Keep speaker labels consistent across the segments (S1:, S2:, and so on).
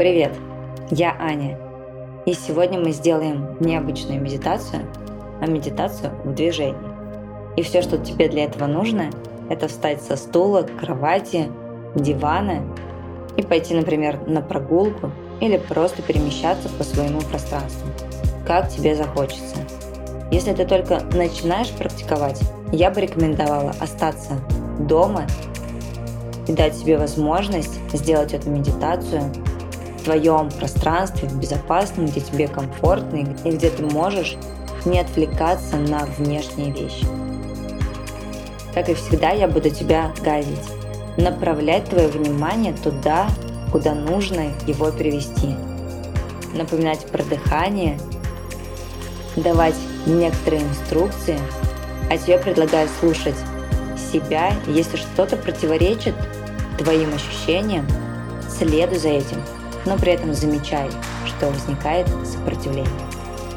S1: Привет, я Аня. И сегодня мы сделаем необычную медитацию, а медитацию в движении. И все, что тебе для этого нужно, это встать со стула, кровати, дивана и пойти, например, на прогулку или просто перемещаться по своему пространству, как тебе захочется. Если ты только начинаешь практиковать, я бы рекомендовала остаться дома и дать себе возможность сделать эту медитацию в твоем пространстве, в безопасном, где тебе комфортно и где ты можешь не отвлекаться на внешние вещи. Как и всегда, я буду тебя гайдить, направлять твое внимание туда, куда нужно его привести, напоминать про дыхание, давать некоторые инструкции, а тебе предлагаю слушать себя, если что-то противоречит твоим ощущениям, следуй за этим, но при этом замечай, что возникает сопротивление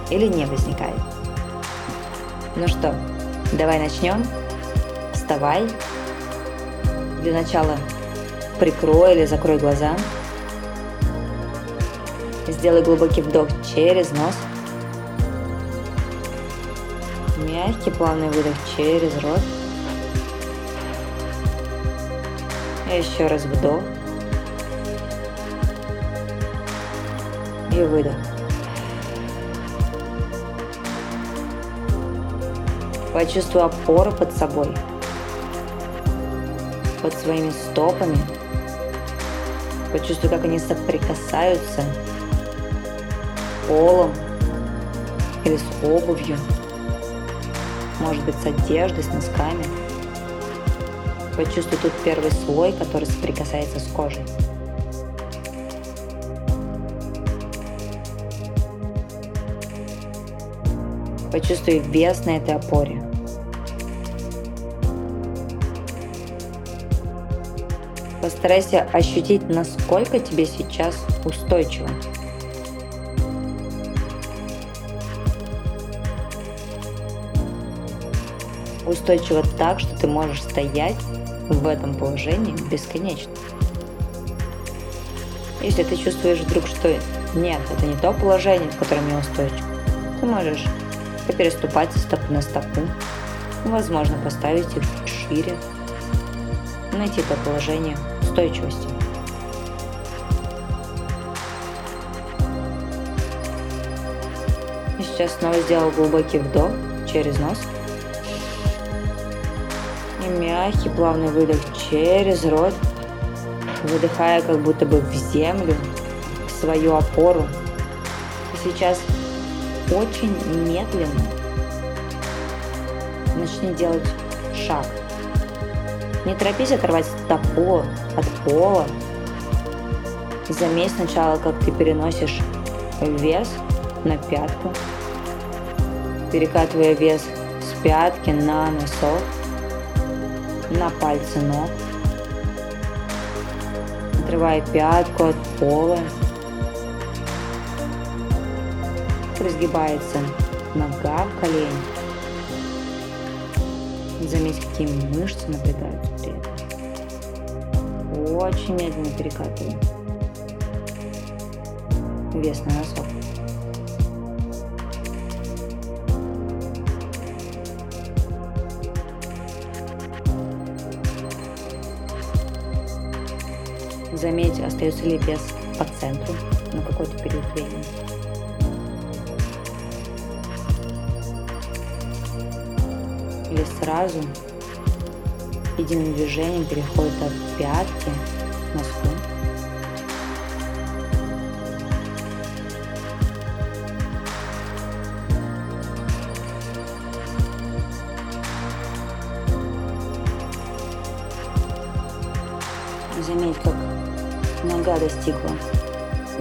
S1: или не возникает. Ну что, давай начнем. Вставай. Для начала прикрой или закрой глаза. Сделай глубокий вдох через нос. Мягкий плавный выдох через рот. Еще раз вдох. И выдох. Почувствуй опору под собой, под своими стопами. Почувствуй, как они соприкасаются полом или с обувью, может быть, с одеждой, с носками. Почувствуй тут первый слой, который соприкасается с кожей. Почувствуй вес на этой опоре. Постарайся ощутить, насколько тебе сейчас устойчиво. Устойчиво так, что ты можешь стоять в этом положении бесконечно. Если ты чувствуешь вдруг, что нет, это не то положение, в котором я устойчив, ты можешь попереступать со стопы на стопу, возможно поставить их шире, найти то положение устойчивости. И сейчас снова сделал глубокий вдох через нос – и мягкий плавный выдох через рот, выдыхая как будто бы в землю, в свою опору. И сейчас очень медленно начни делать шаг. Не торопись оторвать стопу от пола. Заметь сначала, как ты переносишь вес на пятку, перекатывая вес с пятки на носок на пальцы ног. Отрывая пятку от пола. Разгибается нога в колени. Заметь, какие мышцы напрягаются при этом. Очень медленно перекатываем. Вес на носок. Заметь, остается ли вес по центру на какой-то период времени. Или сразу единым движением переходит от пятки к носку. Заметь, как Нога достигла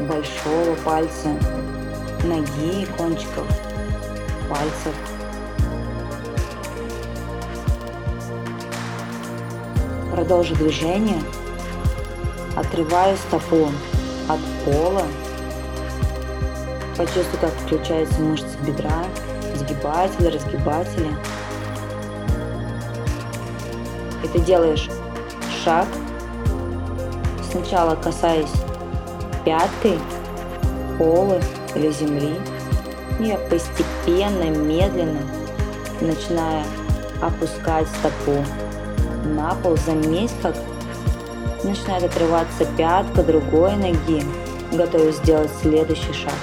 S1: большого пальца ноги и кончиков пальцев. Продолжи движение, отрывая стопу от пола. Почувствуй, как включаются мышцы бедра, сгибатели, разгибатели. И ты делаешь шаг сначала касаясь пяткой пола или земли. Я постепенно, медленно начинаю опускать стопу на пол. Заметь, как начинает отрываться пятка другой ноги, готовясь сделать следующий шаг.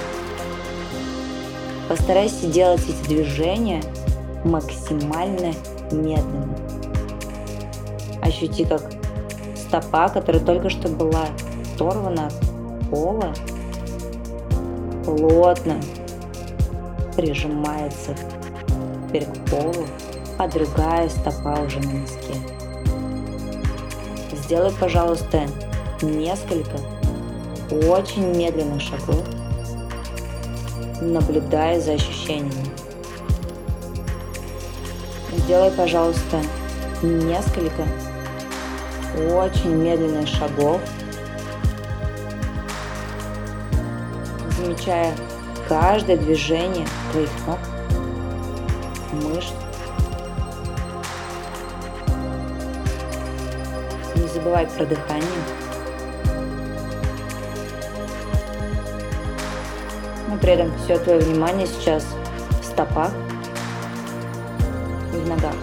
S1: Постарайся делать эти движения максимально медленно. Ощути, как стопа, которая только что была оторвана от пола, плотно прижимается теперь к полу, а другая стопа уже на носке. Сделай, пожалуйста, несколько очень медленных шагов, наблюдая за ощущениями. Сделай, пожалуйста, несколько очень медленных шагов, замечая каждое движение твоих ног, мышц. Забывай про дыхание. Но при этом все твое внимание сейчас в стопах и в ногах.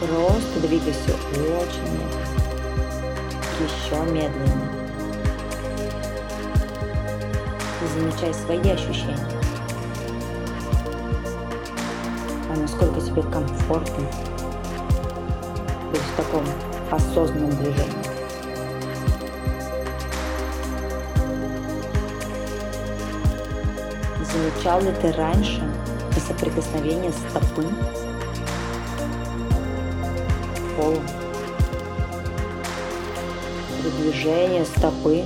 S1: Просто двигайся очень медленно. Еще медленнее. Замечай свои ощущения. А насколько тебе комфортно быть в таком осознанном движении. Замечал ли ты раньше соприкосновение стопы полом? Движение стопы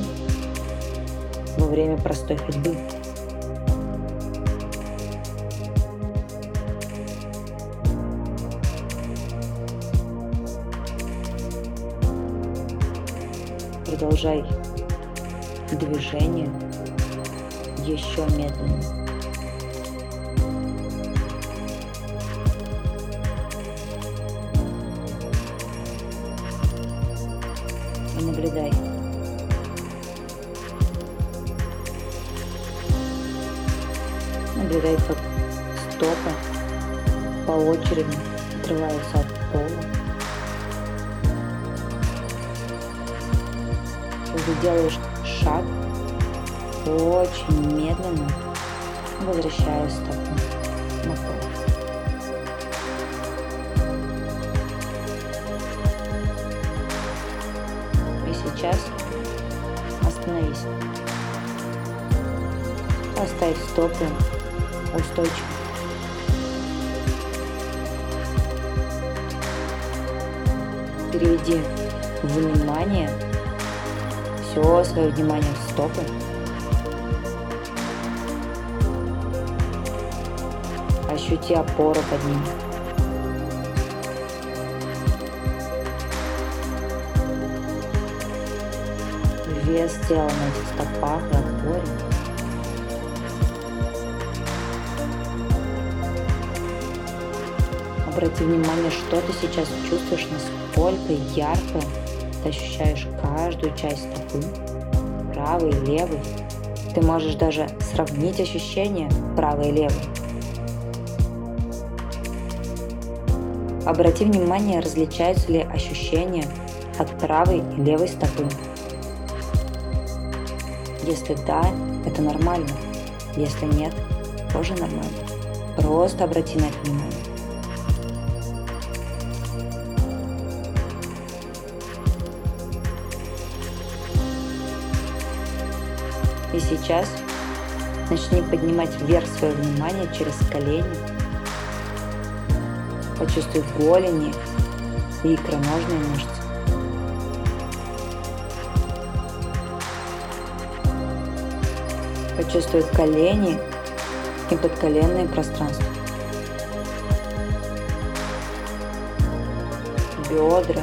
S1: во время простой ходьбы. Продолжай движение еще медленнее. И наблюдай. Наблюдай, как стопы по очереди возвращаю стопу на пол. И сейчас остановись. Оставь стопы устойчиво. Переведи внимание, все свое внимание в стопы. Ощути опору под ними. Вес тела на этих стопах и опоре. Обрати внимание, что ты сейчас чувствуешь, насколько ярко ты ощущаешь каждую часть стопы, правой и левой. Ты можешь даже сравнить ощущения правой и левой. Обрати внимание, различаются ли ощущения от правой и левой стопы. Если да, это нормально. Если нет, тоже нормально. Просто обрати на это внимание. И сейчас начни поднимать вверх свое внимание через колени. Почувствуй голени и икроножные мышцы. Почувствуй колени и подколенное пространство. Бедра,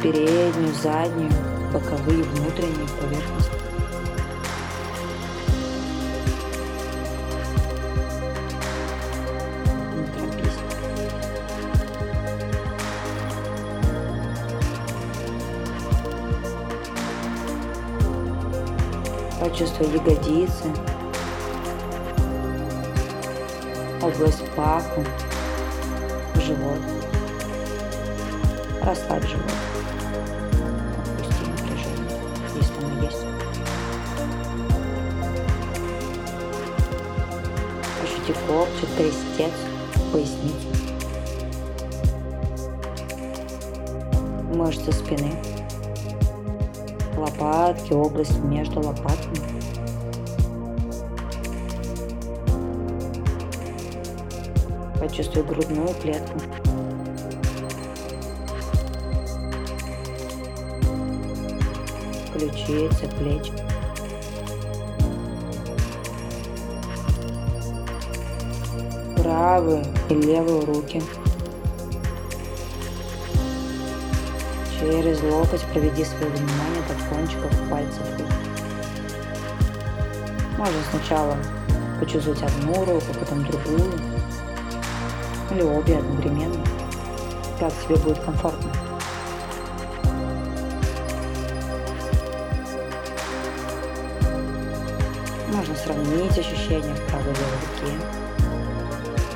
S1: переднюю, заднюю, боковые, внутренние поверхности. Почувствуй ягодицы, область паха, живот. Расслабь живот. Отпусти напряжение, если оно есть. Ощути копчик, крестец, поясницу. Мышцы спины лопатки, область между лопатками. Почувствуй грудную клетку. Ключицы, плечи. Правые и левые руки. Через локоть проведи свое внимание до кончиков пальцев рук. Можно сначала почувствовать одну руку, потом другую. Или обе одновременно. Как тебе будет комфортно. Можно сравнить ощущения в правой левой руке.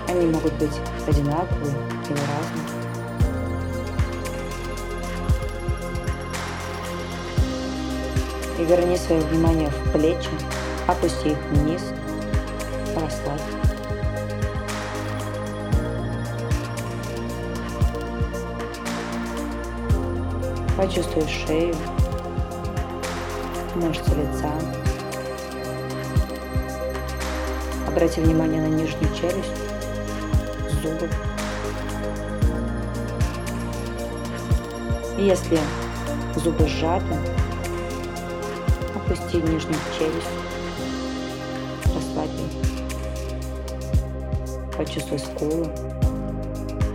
S1: Они могут быть одинаковые или разные. Верни свое внимание в плечи, опусти их вниз, расслабь. Почувствуй шею, мышцы лица. Обрати внимание на нижнюю челюсть, зубы. Если зубы сжаты, Опусти нижнюю челюсть. Расслабь Почувствуй скулы,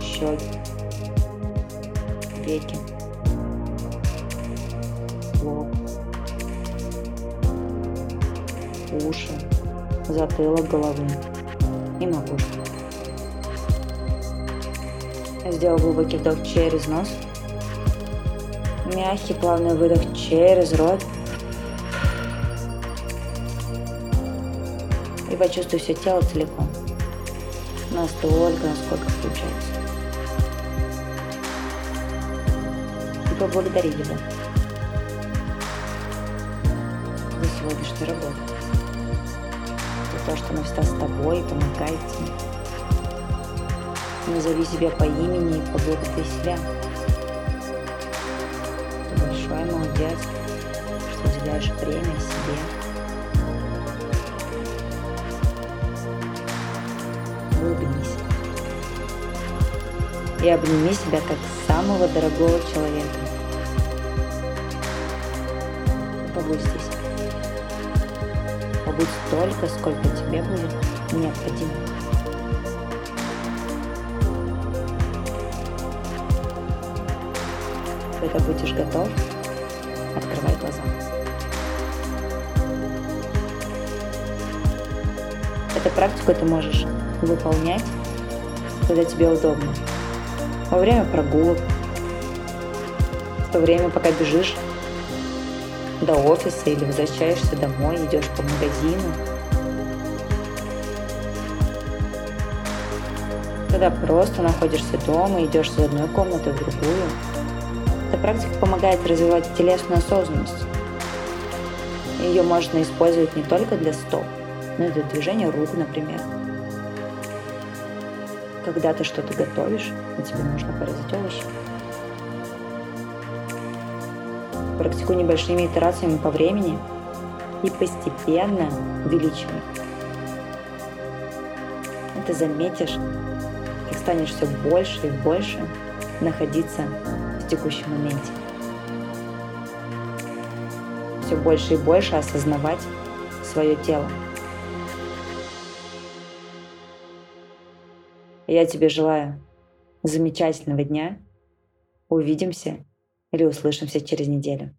S1: щеки, веки, лоб, уши, затылок головы и макушку. Сделал глубокий вдох через нос. Мягкий плавный выдох через рот. И почувствуй все тело целиком. Настолько, насколько получается. И поблагодари его за сегодняшнюю работу. За то, что он всегда с тобой и помогает тебе. Назови себя по имени и поблагодари себя. Ты большой молодец, что уделяешь время себе. Улыбнись. И обними себя как самого дорогого человека. Побудь здесь. Побудь столько, сколько тебе будет необходимо. Когда будешь готов, открывай глаза. Эту практику ты можешь выполнять, когда тебе удобно. Во время прогулок, в то время, пока бежишь до офиса или возвращаешься домой, идешь по магазину. Когда просто находишься дома, идешь из одной комнаты в другую. Эта практика помогает развивать телесную осознанность. Ее можно использовать не только для стоп, но и для движения рук, например когда ты что-то готовишь, и тебе нужно порезать овощи. Практикуй небольшими итерациями по времени и постепенно увеличивай. И ты заметишь, как станешь все больше и больше находиться в текущем моменте. Все больше и больше осознавать свое тело. Я тебе желаю замечательного дня. Увидимся или услышимся через неделю.